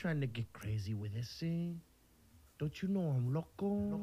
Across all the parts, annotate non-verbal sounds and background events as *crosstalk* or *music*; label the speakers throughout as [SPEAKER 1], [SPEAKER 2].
[SPEAKER 1] trying to get crazy with this, eh? Don't you know I'm loco?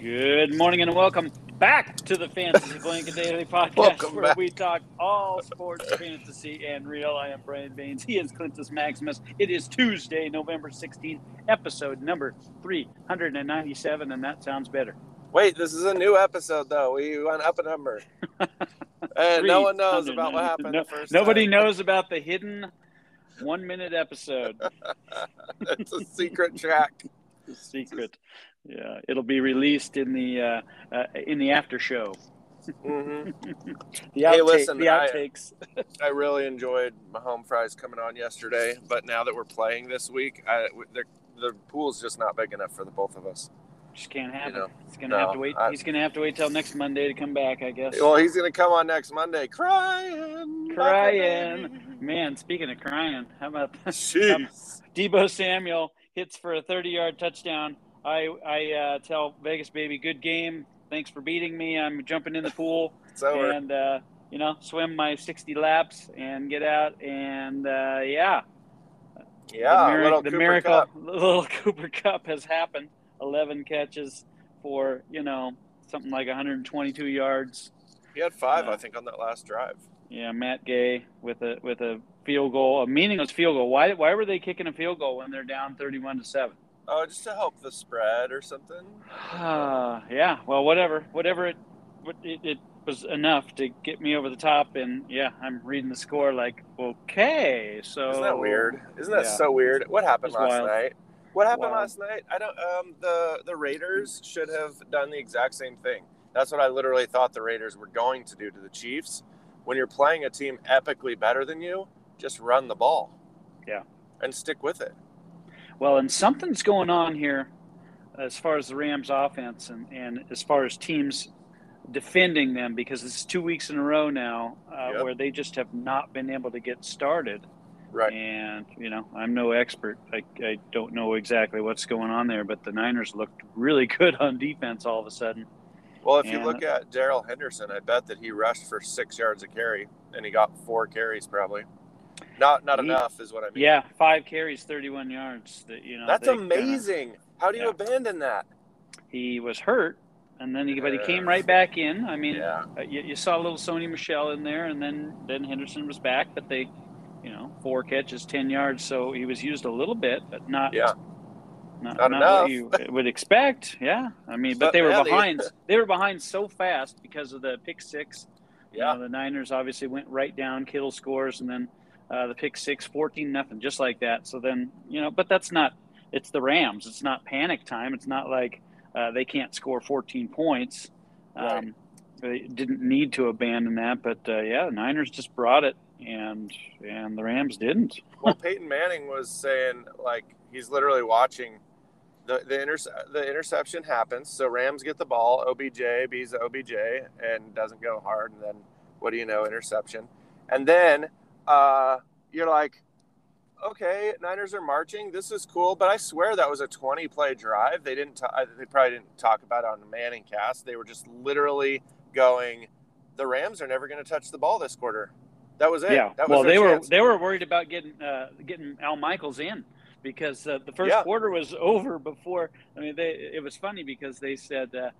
[SPEAKER 2] Good morning and welcome back to the Fantasy Blanket Daily *laughs* Podcast,
[SPEAKER 3] Welcome
[SPEAKER 2] where
[SPEAKER 3] back.
[SPEAKER 2] we talk all sports, fantasy, and real. I am Brian Baines. He is Clintus Maximus. It is Tuesday, November 16th, episode number 397, and that sounds better.
[SPEAKER 3] Wait, this is a new episode though. We went up a number, *laughs* and no one knows about what happened
[SPEAKER 2] No-. Nobody
[SPEAKER 3] time.
[SPEAKER 2] knows about the hidden one minute episode. *laughs*
[SPEAKER 3] it's a secret track.
[SPEAKER 2] Secret. Yeah, it'll be released in the uh, uh, in the after show.
[SPEAKER 3] hmm *laughs*
[SPEAKER 2] The,
[SPEAKER 3] Hey,
[SPEAKER 2] outtake-
[SPEAKER 3] listen,
[SPEAKER 2] the outtakes. *laughs*
[SPEAKER 3] I really enjoyed my home fries coming on yesterday, but now that we're playing this week, I, the the pool's just not big enough for the both of us.
[SPEAKER 2] Just can't happen.
[SPEAKER 3] know,
[SPEAKER 2] He's gonna
[SPEAKER 3] no,
[SPEAKER 2] have to wait.
[SPEAKER 3] I-
[SPEAKER 2] he's gonna have to wait till next Monday to come back, I guess.
[SPEAKER 3] Well, he's gonna come on next Monday, crying,
[SPEAKER 2] Crying. Man, speaking of crying, how about
[SPEAKER 3] Jeez. *laughs*
[SPEAKER 2] Deebo Samuel hits for a 30-yard touchdown? I I uh, tell Vegas baby, good game. Thanks for beating me. I'm jumping in the pool *laughs*
[SPEAKER 3] It's over.
[SPEAKER 2] and uh, you know swim my 60 laps and get out and uh, yeah,
[SPEAKER 3] yeah,
[SPEAKER 2] the, mirac- the miracle,
[SPEAKER 3] Kupp. *laughs*
[SPEAKER 2] little Cooper Kupp has happened. 11 catches for you know something like 122 yards.
[SPEAKER 3] He had five. I think, on that last drive.
[SPEAKER 2] Yeah, Matt Gay with a with a field goal, a meaningless field goal. Why why were they kicking a field goal when they're down 31 to seven?
[SPEAKER 3] Oh, just to help the spread or something.
[SPEAKER 2] Uh, *sighs* yeah, well, whatever, whatever it, what- it, it was enough to get me over the top, and yeah, I'm reading the score like, okay, so
[SPEAKER 3] Isn't that weird? Isn't that
[SPEAKER 2] yeah.
[SPEAKER 3] so weird? What happened last
[SPEAKER 2] wild.
[SPEAKER 3] night? What happened
[SPEAKER 2] Wild.
[SPEAKER 3] last night? I don't. Um, the the Raiders should have done the exact same thing. That's what I literally thought the Raiders were going to do to the Chiefs. When you're playing a team epically better than you, just run the ball.
[SPEAKER 2] Yeah.
[SPEAKER 3] And stick with it.
[SPEAKER 2] Well, and something's going on here as far as the Rams offense and, and as far as teams defending them because it's two weeks in a row now uh,
[SPEAKER 3] Yep.
[SPEAKER 2] where they just have not been able to get started.
[SPEAKER 3] Right.
[SPEAKER 2] And, you know, I'm no expert. I, I don't know exactly what's going on there, but the Niners looked really *laughs* good on defense all of a sudden.
[SPEAKER 3] Well, if you look at Darrell Henderson, I bet that he rushed for six yards a carry, and he got four carries probably. Not not
[SPEAKER 2] He-
[SPEAKER 3] enough is what I mean.
[SPEAKER 2] Yeah, five carries, 31 yards. That you know,
[SPEAKER 3] That's
[SPEAKER 2] they kinda-
[SPEAKER 3] amazing. How do you
[SPEAKER 2] Yeah.
[SPEAKER 3] abandon that?
[SPEAKER 2] he was hurt, and then he, but he came right back in. I mean,
[SPEAKER 3] Yeah.
[SPEAKER 2] Uh, you, you saw a little Sony Michel in there, and then then Henderson was back, but they, you know, four catches, ten yards, so he was used a little bit, but not
[SPEAKER 3] Yeah.
[SPEAKER 2] not,
[SPEAKER 3] Not
[SPEAKER 2] not
[SPEAKER 3] enough.
[SPEAKER 2] what you would expect. Yeah, I mean, but,
[SPEAKER 3] But
[SPEAKER 2] they were behind. *laughs* they were behind so fast because of the pick six. You
[SPEAKER 3] Yeah.
[SPEAKER 2] know, the Niners obviously went right down. Kittle scores, and then uh, the pick six, 14 nothing, just like that. So then, you know, but that's not. It's the Rams. It's not panic time. It's not like uh, they can't score 14 points.
[SPEAKER 3] Right.
[SPEAKER 2] Um, they didn't need to abandon that, but uh, yeah, the Niners just brought it, and and the Rams didn't.
[SPEAKER 3] well, Peyton Manning was saying like he's literally watching the the, interce- the interception happens. So Rams get the ball, OBJ bees the OBJ and doesn't go hard, and then what do you know, interception, and then uh, you're like, okay, Niners are marching. This is cool, but I swear that was a 20 play drive. They didn't. ta- they probably didn't talk about it on the Manning cast. They were just literally going. The Rams are never going to touch the ball this quarter. That was it.
[SPEAKER 2] Yeah.
[SPEAKER 3] That was
[SPEAKER 2] well, they were they were worried about getting uh, getting Al Michaels in because uh, the first
[SPEAKER 3] Yeah.
[SPEAKER 2] quarter was *laughs* over before. I mean, they it was funny because they said. Uh,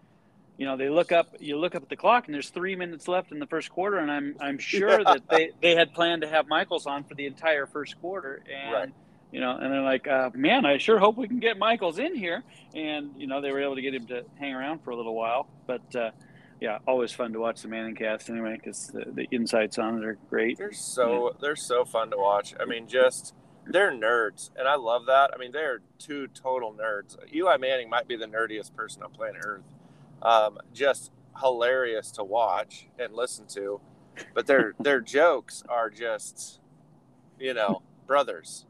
[SPEAKER 2] you know, they look up. You look up at the clock, and there's three minutes left in the first quarter, and I'm I'm *laughs* sure
[SPEAKER 3] Yeah.
[SPEAKER 2] that they, they had planned to have Michaels on for the entire first quarter, and
[SPEAKER 3] Right.
[SPEAKER 2] you know, and they're like, uh, man, I sure hope we can get Michaels in here, and you know, they were able to get him to hang around for a little while, but uh, yeah, always fun to watch the Manning cast anyway because the, the insights on it are great.
[SPEAKER 3] They're so they're so fun to watch. I mean, just they're nerds, and I love that. I mean, they're two total nerds. Eli Manning might be the nerdiest person on planet Earth. Um, just hilarious to watch and listen to, but their *laughs* their jokes are just, you know, brothers.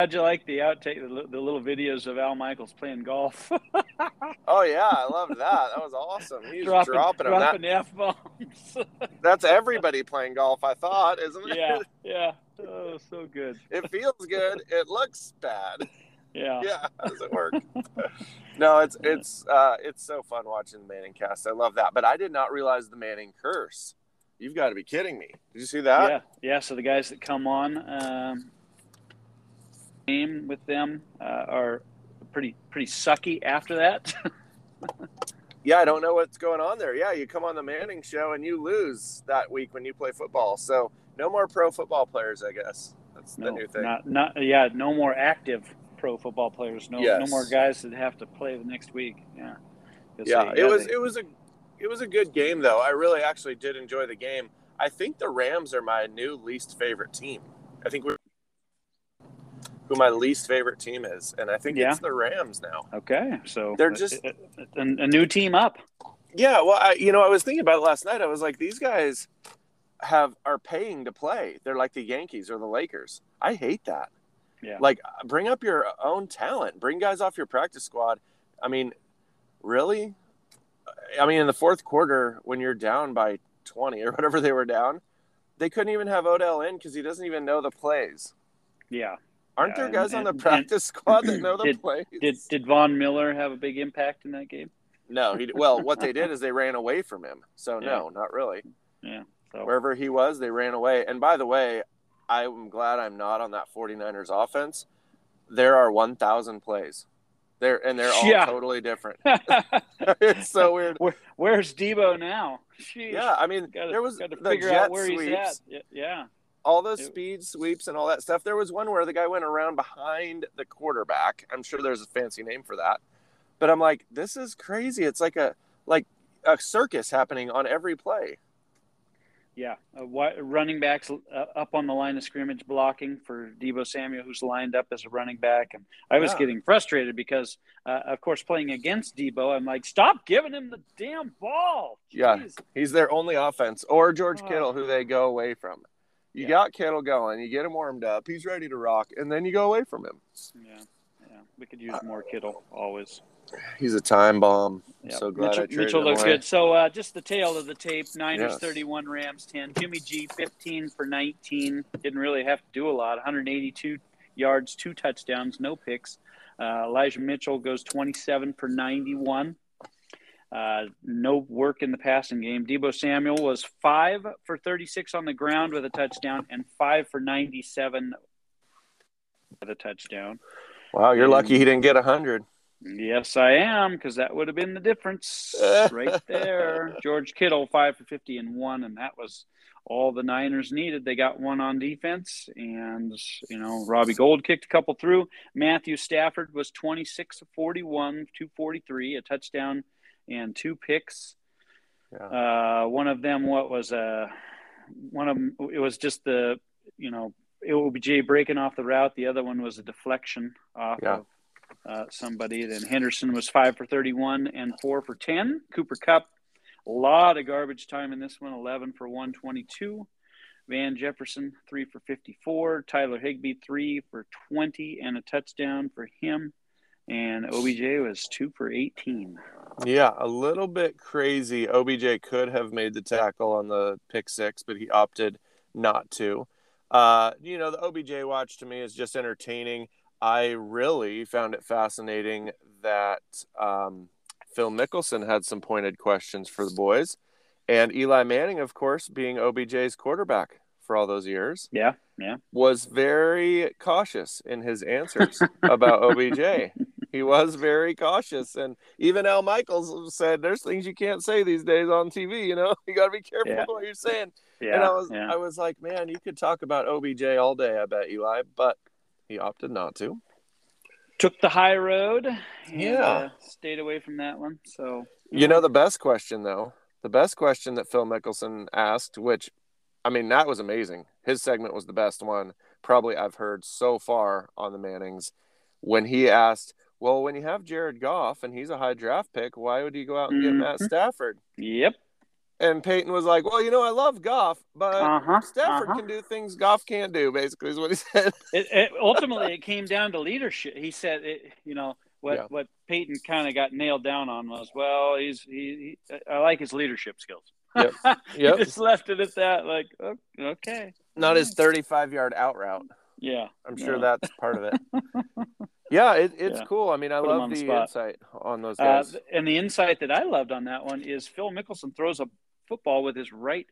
[SPEAKER 2] How'd you like the outtake, the, the little videos of Al Michaels playing golf? *laughs*
[SPEAKER 3] Oh yeah, I loved that. That was awesome. He's
[SPEAKER 2] dropping
[SPEAKER 3] dropping them. That,
[SPEAKER 2] dropping f bombs. *laughs*
[SPEAKER 3] that's everybody playing golf. I thought, isn't it?
[SPEAKER 2] yeah, yeah. Oh, so good.
[SPEAKER 3] It feels good. It looks bad.
[SPEAKER 2] Yeah.
[SPEAKER 3] Yeah. *laughs* How does it work? *laughs* no, it's it's uh, it's so fun watching the Manning cast. I love that. But I did not realize the Manning curse. You've got to be kidding me. Did you see that?
[SPEAKER 2] yeah, yeah. So the guys that come on um, game with them uh, are pretty pretty sucky after that. *laughs*
[SPEAKER 3] Yeah, I don't know what's going on there. Yeah, you come on the Manning show and you lose that week when you play football. So no more pro football players, I guess. That's the new thing.
[SPEAKER 2] not not yeah. No more active pro football players. No, no more guys that have to play the next week. Yeah.
[SPEAKER 3] yeah, it was it was a it was a good game though. I really actually did enjoy the game. I think the Rams are my new least favorite team. I think we who my least favorite team is, and I think
[SPEAKER 2] Yeah.
[SPEAKER 3] it's the Rams now.
[SPEAKER 2] okay. So
[SPEAKER 3] They're just-
[SPEAKER 2] uh, a, a new team up.
[SPEAKER 3] Yeah, well, I, you know, I was thinking about it last night. I was like, these guys have are paying to play. They're like the Yankees or the Lakers. I hate that.
[SPEAKER 2] Yeah.
[SPEAKER 3] Like, bring up your own talent. Bring guys off your practice squad. I mean, really? I mean, in the fourth quarter, when you're down by 20 or *laughs* whatever they were down, they couldn't even have Odell in because he doesn't even know the plays.
[SPEAKER 2] Yeah.
[SPEAKER 3] Aren't
[SPEAKER 2] Yeah,
[SPEAKER 3] there guys
[SPEAKER 2] and-
[SPEAKER 3] on the practice squad that know *clears throat* the
[SPEAKER 2] Did-
[SPEAKER 3] plays?
[SPEAKER 2] Did did Von Miller have a big impact in that game?
[SPEAKER 3] no, he well, what they did is they ran away from him. So *laughs* no, not really.
[SPEAKER 2] So
[SPEAKER 3] wherever he was, they ran away. And by the way, I'm glad I'm not on that 49ers offense. There are 1,000 plays. There and they're all
[SPEAKER 2] Yeah.
[SPEAKER 3] totally different. *laughs* *laughs* it's so weird.
[SPEAKER 2] Where, where's Deebo now? Sheesh.
[SPEAKER 3] Yeah, I mean,
[SPEAKER 2] Gotta,
[SPEAKER 3] there was
[SPEAKER 2] gotta
[SPEAKER 3] the
[SPEAKER 2] figure
[SPEAKER 3] jet
[SPEAKER 2] out where
[SPEAKER 3] sweeps,
[SPEAKER 2] he's at. Yeah.
[SPEAKER 3] all those
[SPEAKER 2] It-
[SPEAKER 3] speed sweeps and all that stuff. There was one where the guy went around behind the quarterback. I'm sure there's a fancy name for that. But I'm like, this is crazy. It's like a like a circus happening on every play.
[SPEAKER 2] Yeah, uh, running backs uh, up on the line of scrimmage blocking for Deebo Samuel, who's lined up as a running back, and I was
[SPEAKER 3] Yeah.
[SPEAKER 2] getting frustrated because, uh, of course, playing against Deebo, I'm like, stop giving him the damn ball.
[SPEAKER 3] Yeah. He's their only offense, or George
[SPEAKER 2] Oh.
[SPEAKER 3] Kittle, who they go away from. You
[SPEAKER 2] Yeah.
[SPEAKER 3] got Kittle going, you get him warmed up, he's ready to rock, and then you go away from him.
[SPEAKER 2] yeah, yeah. We could use more Kittle always.
[SPEAKER 3] He's a time bomb. I'm
[SPEAKER 2] Yeah.
[SPEAKER 3] so glad
[SPEAKER 2] Mitchell,
[SPEAKER 3] I
[SPEAKER 2] Mitchell looks
[SPEAKER 3] away.
[SPEAKER 2] good. So uh, just the tail of the tape: Niners
[SPEAKER 3] Yes.
[SPEAKER 2] 31, Rams 10. Jimmy G 15 for 19. Didn't really have to do a lot. 182 yards, two touchdowns, no picks. Uh, Elijah Mitchell goes 27 for 91. Uh, no work in the passing game. Deebo Samuel was five for 36 on the ground with a touchdown and five for 97 with a touchdown.
[SPEAKER 3] Wow, you're lucky he didn't get a 100.
[SPEAKER 2] Yes, I am, because that would have been the difference right there. *laughs* George Kittle, five for 50 and one, and that was all the Niners needed. They got one on defense, and, you know, Robbie Gould kicked a couple through. Matthew Stafford was 26 of 41, 243, a touchdown and two picks.
[SPEAKER 3] Yeah.
[SPEAKER 2] Uh, one of them, what was a, one of them, it was just the, you know, OBJ breaking off the route. The other one was a deflection off
[SPEAKER 3] Yeah.
[SPEAKER 2] of uh, somebody. Then Henderson was five for 31 and four for 10. Cooper Kupp, a lot of garbage time in this one, 11 for 122. Van Jefferson, three for 54. Tyler Higbee, three for 20 and a touchdown for him. And OBJ was two for 18.
[SPEAKER 3] Yeah, a little bit crazy. OBJ could have made the tackle on the pick six, but he opted not to. Uh, you know, the OBJ watch to me is just entertaining. I really found it fascinating that um, Phil Mickelson had some pointed questions for the boys, and Eli Manning, of course, being OBJ's quarterback for all those years,
[SPEAKER 2] Yeah, yeah.
[SPEAKER 3] was very cautious in his answers about OBJ. *laughs* He was very cautious, and even Al Michaels said, "There's things you can't say these days on TV. You know, *laughs* you got to be careful
[SPEAKER 2] Yeah. *laughs*
[SPEAKER 3] what you're saying."
[SPEAKER 2] Yeah,
[SPEAKER 3] and I was,
[SPEAKER 2] yeah.
[SPEAKER 3] I was like, "Man, you could talk about OBJ all day, I bet Eli," but he opted not to.
[SPEAKER 2] took the high road and
[SPEAKER 3] Yeah.
[SPEAKER 2] uh, stayed away from that one. So
[SPEAKER 3] You know, the best question though, the best question that Phil Mickelson asked, which, I mean, that was amazing. His segment was the best one probably I've heard so far on the Mannings. When he asked, "Well, when you have Jared Goff and he's a high draft pick, why would you go out and get Matt. Stafford?"
[SPEAKER 2] Yep.
[SPEAKER 3] And Peyton was like, "Well, you know, I love Goff, but
[SPEAKER 2] Uh-huh,
[SPEAKER 3] Stafford
[SPEAKER 2] uh-huh.
[SPEAKER 3] can do things Goff can't do." Basically, is what he *laughs* said.
[SPEAKER 2] It, it, ultimately, it came down to leadership. He said, it, you know, what
[SPEAKER 3] Yeah.
[SPEAKER 2] what Peyton kind of got nailed down on was, well, he's he, he I like his leadership skills.
[SPEAKER 3] Yep. *laughs*
[SPEAKER 2] he just left it at that. Like, okay,
[SPEAKER 3] Not his 35 yard out route.
[SPEAKER 2] yeah,
[SPEAKER 3] I'm sure
[SPEAKER 2] Yeah.
[SPEAKER 3] that's part of it. *laughs* yeah, it, it's
[SPEAKER 2] Yeah.
[SPEAKER 3] cool. I mean, I
[SPEAKER 2] Put 'em
[SPEAKER 3] love
[SPEAKER 2] the
[SPEAKER 3] the, insight on those
[SPEAKER 2] Uh,
[SPEAKER 3] guys.
[SPEAKER 2] and the insight that I loved on that one is Phil Mickelson throws a football with his right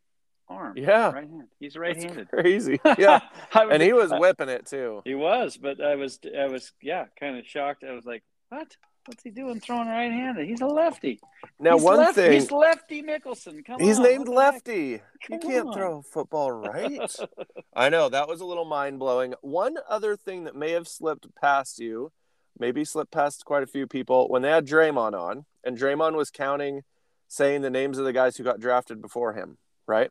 [SPEAKER 2] arm.
[SPEAKER 3] yeah,
[SPEAKER 2] right hand. He's right-handed.
[SPEAKER 3] crazy. *laughs* Yeah,
[SPEAKER 2] was-
[SPEAKER 3] and he was
[SPEAKER 2] uh,
[SPEAKER 3] whipping it too.
[SPEAKER 2] He was, but I was, I was, yeah, kind of shocked. I was like, "What? What's he doing throwing right-handed? He's a lefty."
[SPEAKER 3] Now,
[SPEAKER 2] he's
[SPEAKER 3] one
[SPEAKER 2] left-
[SPEAKER 3] thing,
[SPEAKER 2] he's Lefty Mickelson. Come
[SPEAKER 3] he's
[SPEAKER 2] on,
[SPEAKER 3] named
[SPEAKER 2] what the heck?
[SPEAKER 3] Lefty. You can't
[SPEAKER 2] on.
[SPEAKER 3] throw a football right. *laughs* I know that was a little mind blowing. One other thing that may have slipped past you, maybe slipped past quite a few people, when they had Draymond on, and Draymond was counting, saying the names of the guys who got drafted before him, right?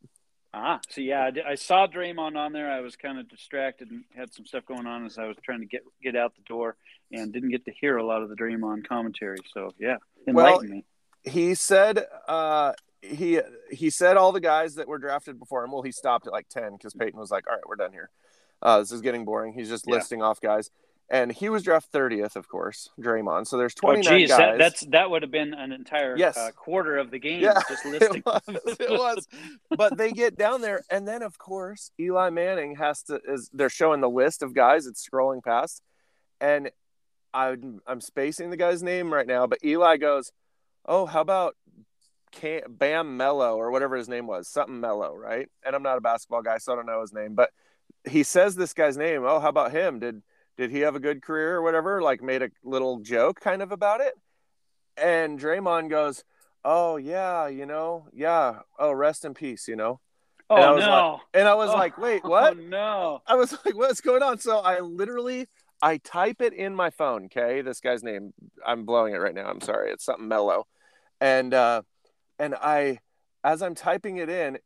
[SPEAKER 2] Ah, so yeah, I, I saw Draymond on there. I was kind of distracted and had some stuff going on as I was trying to get get out the door, and didn't get to hear a lot of the Draymond commentary. So yeah, enlighten me.
[SPEAKER 3] He said, uh, he he said all the guys that were drafted before him. Well, he stopped at like ten because Peyton was like, "All right, we're done here. Uh, this is getting boring." He's just
[SPEAKER 2] Yeah.
[SPEAKER 3] listing off guys, and he was drafted thirtieth, of course, Draymond. So there's
[SPEAKER 2] Oh,
[SPEAKER 3] twenty nine
[SPEAKER 2] geez,
[SPEAKER 3] guys.
[SPEAKER 2] that, that's that would have been an entire
[SPEAKER 3] Yes.
[SPEAKER 2] uh, quarter of the game
[SPEAKER 3] Yeah, *laughs*
[SPEAKER 2] just listing.
[SPEAKER 3] It was. *laughs* It was. but they get down there, and then of course Eli Manning has to. Is they're showing the list of guys? It's scrolling past, and I'm I'm spacing the guy's name right now. But Eli goes, "Oh, how about Cam, Bam Melo or whatever his name was, something Melo, right?" And I'm not a basketball guy, so I don't know his name, but he says this guy's name. Oh, how about him? Did did he have a good career or whatever? Like made a little joke kind of about it. And Draymond goes, "Oh yeah, you know, yeah. Oh, rest in peace, you know."
[SPEAKER 2] oh
[SPEAKER 3] And I was
[SPEAKER 2] no!
[SPEAKER 3] And I was *laughs*
[SPEAKER 2] Oh,
[SPEAKER 3] like, "Wait, what?"
[SPEAKER 2] Oh no!
[SPEAKER 3] I was *laughs* like, "What's going on?" So I literally I type it in my phone. Okay, this guy's name. I'm blowing it right now. I'm sorry. It's something mellow, and uh, and I as I'm typing it in,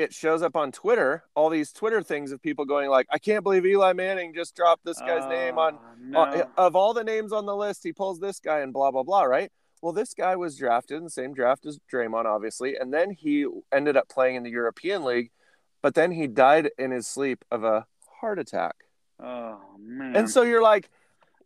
[SPEAKER 3] it shows up on Twitter. All these Twitter things of people going like, "I can't believe Eli Manning just dropped this guy's name on
[SPEAKER 2] Oh, no.
[SPEAKER 3] uh, of all the names on the list, he pulls this guy and blah blah blah, right? Well, this guy was drafted in the same draft as Draymond, obviously, and then he ended up playing in the European League, but then he died in his sleep of a heart attack.
[SPEAKER 2] oh man!
[SPEAKER 3] And so you're like,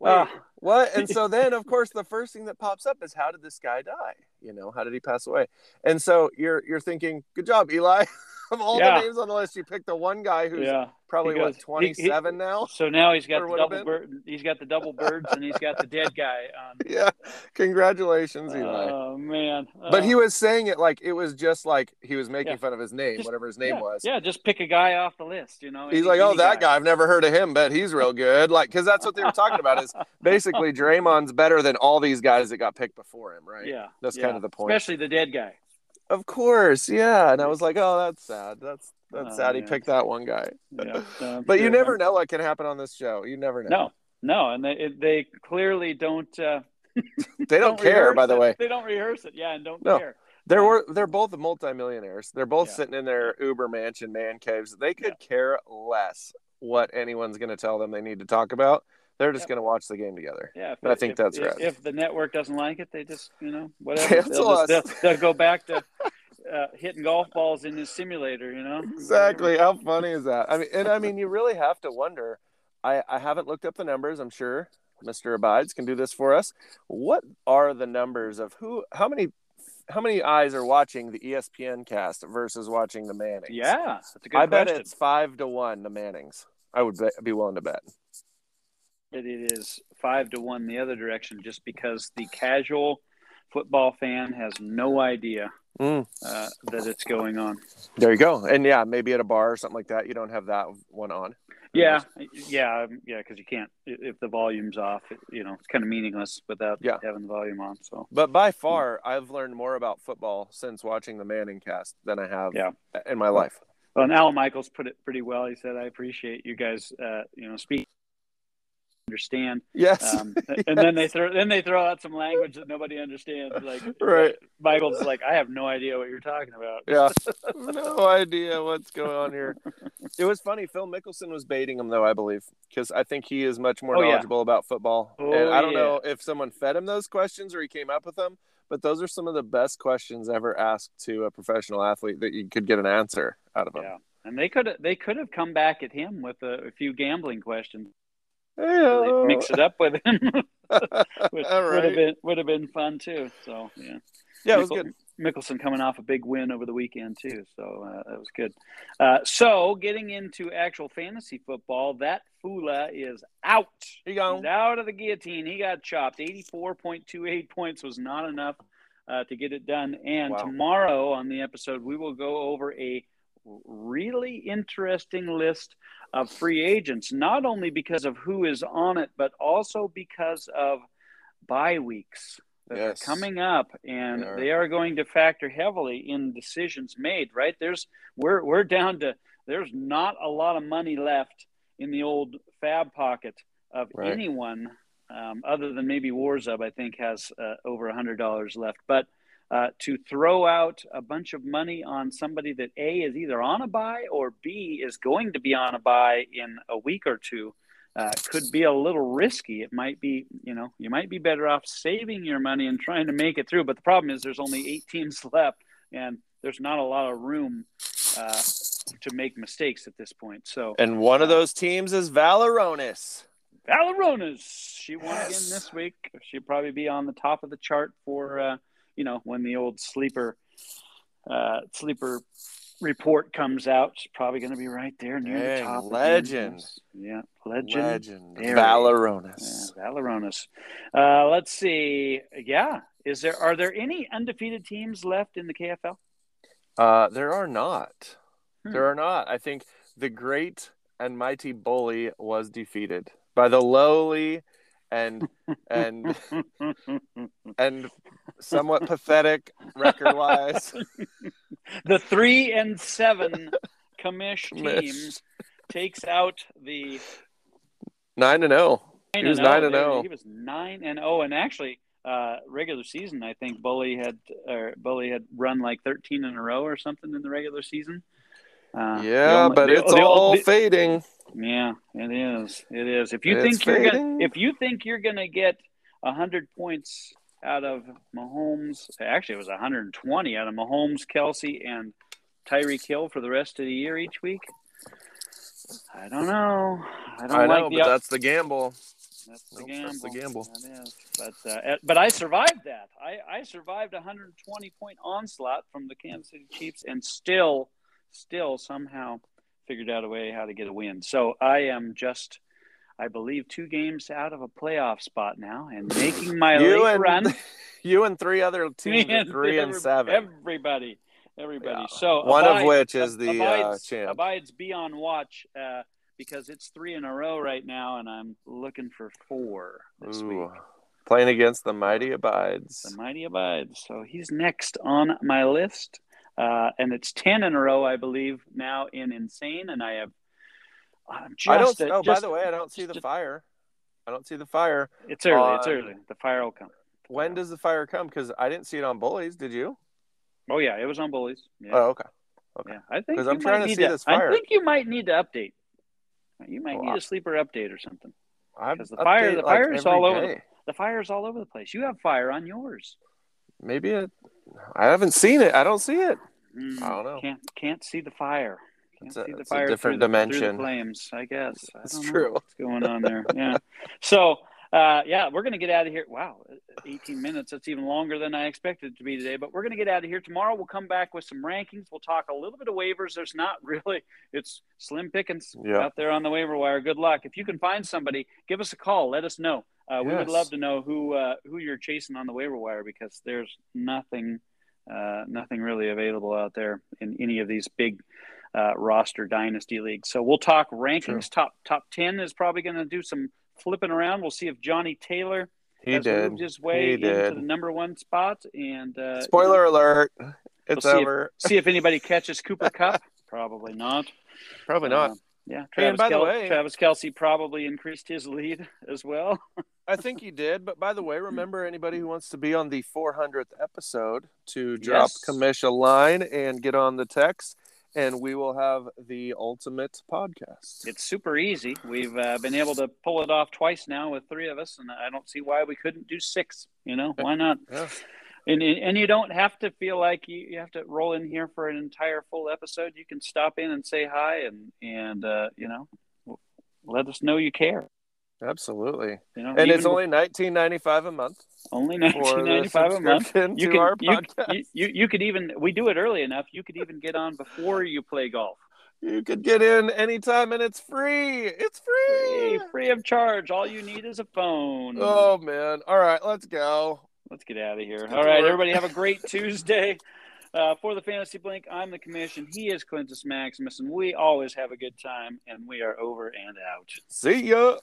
[SPEAKER 3] wait,
[SPEAKER 2] Ah.
[SPEAKER 3] what? And so then, of *laughs* course, the first thing that pops up is how did this guy die? You know, how did he pass away? And so you're you're thinking, good job, Eli. *laughs* of all
[SPEAKER 2] Yeah.
[SPEAKER 3] the names on the list, you picked the one guy who's
[SPEAKER 2] yeah.
[SPEAKER 3] probably
[SPEAKER 2] He
[SPEAKER 3] what 27 now.
[SPEAKER 2] So now he's got the double bird. He's got the double birds, and he's got the dead guy on. *laughs*
[SPEAKER 3] Yeah, congratulations, Eli.
[SPEAKER 2] Oh man!
[SPEAKER 3] But
[SPEAKER 2] Oh.
[SPEAKER 3] he was saying it like it was just like he was making
[SPEAKER 2] Yeah.
[SPEAKER 3] fun of his name,
[SPEAKER 2] Just-
[SPEAKER 3] whatever his name was.
[SPEAKER 2] Yeah, just pick a guy off the list. You know.
[SPEAKER 3] He's like, oh, that guy. I've never heard of him. but he's real good. Like, because that's what they were talking about. Is *laughs* basically Draymond's better than all these guys that got picked before him, right?
[SPEAKER 2] Yeah,
[SPEAKER 3] That's kind of the point.
[SPEAKER 2] Especially the dead guy.
[SPEAKER 3] Of course, yeah. And I was like, oh, that's sad. That's that's
[SPEAKER 2] Oh,
[SPEAKER 3] sad. He picked that one guy.
[SPEAKER 2] Yeah, *laughs* uh,
[SPEAKER 3] But you never know what can happen on this show. You never know.
[SPEAKER 2] No, no, and they they clearly don't. Uh, *laughs*
[SPEAKER 3] they don't, care. By the
[SPEAKER 2] it.
[SPEAKER 3] way,
[SPEAKER 2] they don't rehearse it. Yeah, and don't
[SPEAKER 3] No.
[SPEAKER 2] care.
[SPEAKER 3] They're they're both multimillionaires. They're both
[SPEAKER 2] Yeah.
[SPEAKER 3] sitting in their Uber mansion man caves. They could care less what anyone's going to tell them they need to talk about. They're just
[SPEAKER 2] Yep.
[SPEAKER 3] going to watch the game together.
[SPEAKER 2] Yeah,
[SPEAKER 3] And I think
[SPEAKER 2] if,
[SPEAKER 3] that's
[SPEAKER 2] if,
[SPEAKER 3] rad.
[SPEAKER 2] If the network doesn't like it, they just you know *laughs* whatever. They'll, just, they'll, they'll go back to *laughs* uh, hitting golf balls in the simulator. You know
[SPEAKER 3] Exactly. How funny is that? I mean, and I *laughs* mean, you really have to wonder. I I haven't looked up the numbers. I'm sure Mr. Abides can do this for us. What are the numbers of who? How many? How many eyes are watching the ESPN cast versus watching the Mannings?
[SPEAKER 2] Yeah, that's a good
[SPEAKER 3] I bet it's five to one the Mannings. I would be willing to bet.
[SPEAKER 2] It it is five to one the other direction, just because the casual football fan has no idea
[SPEAKER 3] Mm.
[SPEAKER 2] uh, that it's going on.
[SPEAKER 3] There you go. And yeah, maybe at a bar or something like that, you don't have that one on.
[SPEAKER 2] Yeah, yeah, um, yeah, because you can't if the volume's off. It, you know, it's kind of meaningless without
[SPEAKER 3] Yeah.
[SPEAKER 2] having the volume on. So
[SPEAKER 3] But by far, I've learned more about football since watching the Manning cast than I have
[SPEAKER 2] Yeah.
[SPEAKER 3] in my life.
[SPEAKER 2] Well, and Alan Michaels put it pretty well. He said, "I appreciate you guys, uh, you know, speak, understand."
[SPEAKER 3] Yes.
[SPEAKER 2] Um, *laughs* And then they throw then they throw out some language that nobody understands. Like, *laughs*
[SPEAKER 3] Right.
[SPEAKER 2] Michaels like, "I have no idea what you're talking about."
[SPEAKER 3] yeah. *laughs* no idea what's going on here. It was funny. Phil Mickelson was baiting him, though, I believe, because I think he is much more
[SPEAKER 2] Oh, yeah.
[SPEAKER 3] knowledgeable about football.
[SPEAKER 2] Oh,
[SPEAKER 3] and I don't
[SPEAKER 2] yeah.
[SPEAKER 3] know if someone fed him those questions or he came up with them, but those are some of the best questions ever asked to a professional athlete that you could get an answer out of them.
[SPEAKER 2] Yeah, and they could they could have come back at him with a, a few gambling questions. Mix it up with him. *laughs* would,
[SPEAKER 3] All
[SPEAKER 2] would have been would have been fun too. So yeah.
[SPEAKER 3] Yeah, it was good.
[SPEAKER 2] Mickelson coming off a big win over the weekend too, so uh, that was good. Uh, so getting into actual fantasy football, that Fula is out.
[SPEAKER 3] He gone.
[SPEAKER 2] He's out of the guillotine. He got chopped. Eighty-four point two eight points was not enough uh, to get it done. And
[SPEAKER 3] Wow.
[SPEAKER 2] tomorrow on the episode, we will go over a really interesting list of free agents, not only because of who is on it, but also because of bye weeks that
[SPEAKER 3] Yes.
[SPEAKER 2] are coming up, and
[SPEAKER 3] They are.
[SPEAKER 2] they are going to factor heavily in decisions made. Right there's we're we're down to there's not a lot of money left in the old FAAB pocket of
[SPEAKER 3] Right.
[SPEAKER 2] anyone um, other than maybe Warzub. I think has uh, over a hundred dollars left, but. Uh, to throw out a bunch of money on somebody that A is either on a bye or B is going to be on a bye in a week or two uh, could be a little risky. It might be, you know, you might be better off saving your money and trying to make it through. But the problem is there's only eight *laughs* teams left, and there's not a lot of room uh, to make mistakes at this point. So
[SPEAKER 3] And one of those teams is Valeronis.
[SPEAKER 2] Valeronas, she won again this week. She'll probably be on the top of the chart for, uh, you know, when the old sleeper uh, sleeper report comes out. She's probably going to be right there near the top.
[SPEAKER 3] legend.
[SPEAKER 2] Yeah, legend.
[SPEAKER 3] Legend.
[SPEAKER 2] Very.
[SPEAKER 3] Valeronis.
[SPEAKER 2] Yeah, Valeronis. Uh, let's see. Yeah, is there are there any undefeated teams left in the KFL?
[SPEAKER 3] Uh, there are not.
[SPEAKER 2] Hmm.
[SPEAKER 3] There are not. I think the great and mighty bully was defeated by the lowly and and *laughs* and somewhat pathetic record wise. *laughs*
[SPEAKER 2] the three and seven commish *laughs*
[SPEAKER 3] teams
[SPEAKER 2] takes out the
[SPEAKER 3] Nine and zero.
[SPEAKER 2] nine
[SPEAKER 3] He was
[SPEAKER 2] oh.
[SPEAKER 3] nine and zero.
[SPEAKER 2] He was nine and zero, and actually. Uh, regular season, I think Bully had or Bully had run like thirteen in a row or something in the regular season. Uh,
[SPEAKER 3] Yeah,
[SPEAKER 2] only-
[SPEAKER 3] but
[SPEAKER 2] the-
[SPEAKER 3] it's
[SPEAKER 2] the-
[SPEAKER 3] all
[SPEAKER 2] the-
[SPEAKER 3] fading.
[SPEAKER 2] Yeah, it is. It is. If you
[SPEAKER 3] It's
[SPEAKER 2] think you're gonna, if you think you're gonna get hundred points out of Mahomes, actually it was 120 out of Mahomes, Kelce, and Tyreek Hill for the rest of the year each week. I don't know. I don't
[SPEAKER 3] I know,
[SPEAKER 2] like the
[SPEAKER 3] but that's the gamble.
[SPEAKER 2] that's the
[SPEAKER 3] Nope,
[SPEAKER 2] gamble.
[SPEAKER 3] that's the gamble.
[SPEAKER 2] That is. But uh, but I survived that. I, I survived a 120 point onslaught from the Kansas City Chiefs and still still somehow figured out a way how to get a win. So I am just I believe two games out of a playoff spot now and making my
[SPEAKER 3] You and
[SPEAKER 2] run. *laughs*
[SPEAKER 3] you and three other *laughs* teams are three and
[SPEAKER 2] every-
[SPEAKER 3] seven.
[SPEAKER 2] Everybody. Everybody.
[SPEAKER 3] Yeah.
[SPEAKER 2] So
[SPEAKER 3] One of which is the, uh,
[SPEAKER 2] abides,
[SPEAKER 3] champ.
[SPEAKER 2] abides be on watch uh, because it's three in a row right now, and I'm looking for four this
[SPEAKER 3] Ooh.
[SPEAKER 2] week.
[SPEAKER 3] Playing against the mighty abides.
[SPEAKER 2] The mighty abides. So he's next on my list, uh, and it's ten in a row, I believe, now in insane, and I have. Just,
[SPEAKER 3] I don't.
[SPEAKER 2] uh,
[SPEAKER 3] oh,
[SPEAKER 2] just-
[SPEAKER 3] by the way, I don't see the fire. I don't see the fire.
[SPEAKER 2] it's early. it's early. The fire will come.
[SPEAKER 3] When does the fire come? Because I didn't see it on bullies. Did you?
[SPEAKER 2] Oh yeah, it was on bullies. Yeah,
[SPEAKER 3] Oh, okay. okay.
[SPEAKER 2] yeah. I think
[SPEAKER 3] 'Cause
[SPEAKER 2] you
[SPEAKER 3] I'm trying to see this fire.
[SPEAKER 2] I think you might need to update. You might
[SPEAKER 3] Well,
[SPEAKER 2] need a sleeper update or something.
[SPEAKER 3] I
[SPEAKER 2] 'Cause the fire- the
[SPEAKER 3] like,
[SPEAKER 2] fire is
[SPEAKER 3] every
[SPEAKER 2] all over
[SPEAKER 3] day.
[SPEAKER 2] The fire's all over the place. You have fire on yours.
[SPEAKER 3] Maybe it. I haven't seen it. I don't see it.
[SPEAKER 2] Mm,
[SPEAKER 3] I don't know.
[SPEAKER 2] Can't can't see the fire. Can't
[SPEAKER 3] It's a-
[SPEAKER 2] see the
[SPEAKER 3] it's a
[SPEAKER 2] fire
[SPEAKER 3] different
[SPEAKER 2] the-
[SPEAKER 3] dimension.
[SPEAKER 2] flames. I guess.
[SPEAKER 3] It's true.
[SPEAKER 2] What's going on there? Yeah. so, uh, yeah, we're gonna get out of here. Wow, 18 minutes. That's even longer than I expected it to be today. But we're gonna get out of here tomorrow. We'll come back with some rankings. We'll talk a little bit of waivers. There's not *laughs* really. It's slim pickings
[SPEAKER 3] Yeah.
[SPEAKER 2] out there on the waiver wire. Good luck. If you can find somebody, give us a call. Let us know. Uh, we would love to know who uh, who you're chasing on the waiver wire because there's nothing uh, nothing really available out there in any of these big uh, roster dynasty leagues. So we'll talk rankings. Top top ten is probably going to do some flipping around. We'll see if Johnny Taylor
[SPEAKER 3] He
[SPEAKER 2] has
[SPEAKER 3] did.
[SPEAKER 2] moved his way into the number one spot. And uh,
[SPEAKER 3] Spoiler alert! It's
[SPEAKER 2] see if-
[SPEAKER 3] over.
[SPEAKER 2] see if anybody *laughs* catches Cooper Kupp. Probably not.
[SPEAKER 3] Probably not.
[SPEAKER 2] Uh, yeah,
[SPEAKER 3] Hey, and by the way-
[SPEAKER 2] Travis Kelce probably increased his lead *laughs* as well.
[SPEAKER 3] I think he did. But by the way, remember anybody who wants to be on the 400th episode to drop
[SPEAKER 2] Yes.
[SPEAKER 3] Commish a line and get on the text, and we will have the ultimate podcast.
[SPEAKER 2] It's super easy. We've uh, been able to pull it off twice now with three of us, and I don't see why we couldn't do six. You know, why not? *laughs*
[SPEAKER 3] Yeah.
[SPEAKER 2] And, and you don't have to feel like you, you have to roll in here for an entire full episode. You can stop in and say hi and and uh, you know let us know you care.
[SPEAKER 3] Absolutely.
[SPEAKER 2] You know,
[SPEAKER 3] And it's only nineteen ninety five a month
[SPEAKER 2] only nineteen ninety five a month. You can
[SPEAKER 3] our
[SPEAKER 2] you, you, you you could even we do it early enough. You could even get on before you play golf.
[SPEAKER 3] You could get in anytime and it's free. It's free.
[SPEAKER 2] Free, free of charge. All you need is a phone.
[SPEAKER 3] Oh man. All right, let's go.
[SPEAKER 2] Let's get out of here. All right,
[SPEAKER 3] work.
[SPEAKER 2] everybody, have a great *laughs* Tuesday. Uh, for the Fantasy Blink, I'm the commission. He is Clintus Maximus, and we always have a good time, and we are over and out.
[SPEAKER 3] See ya.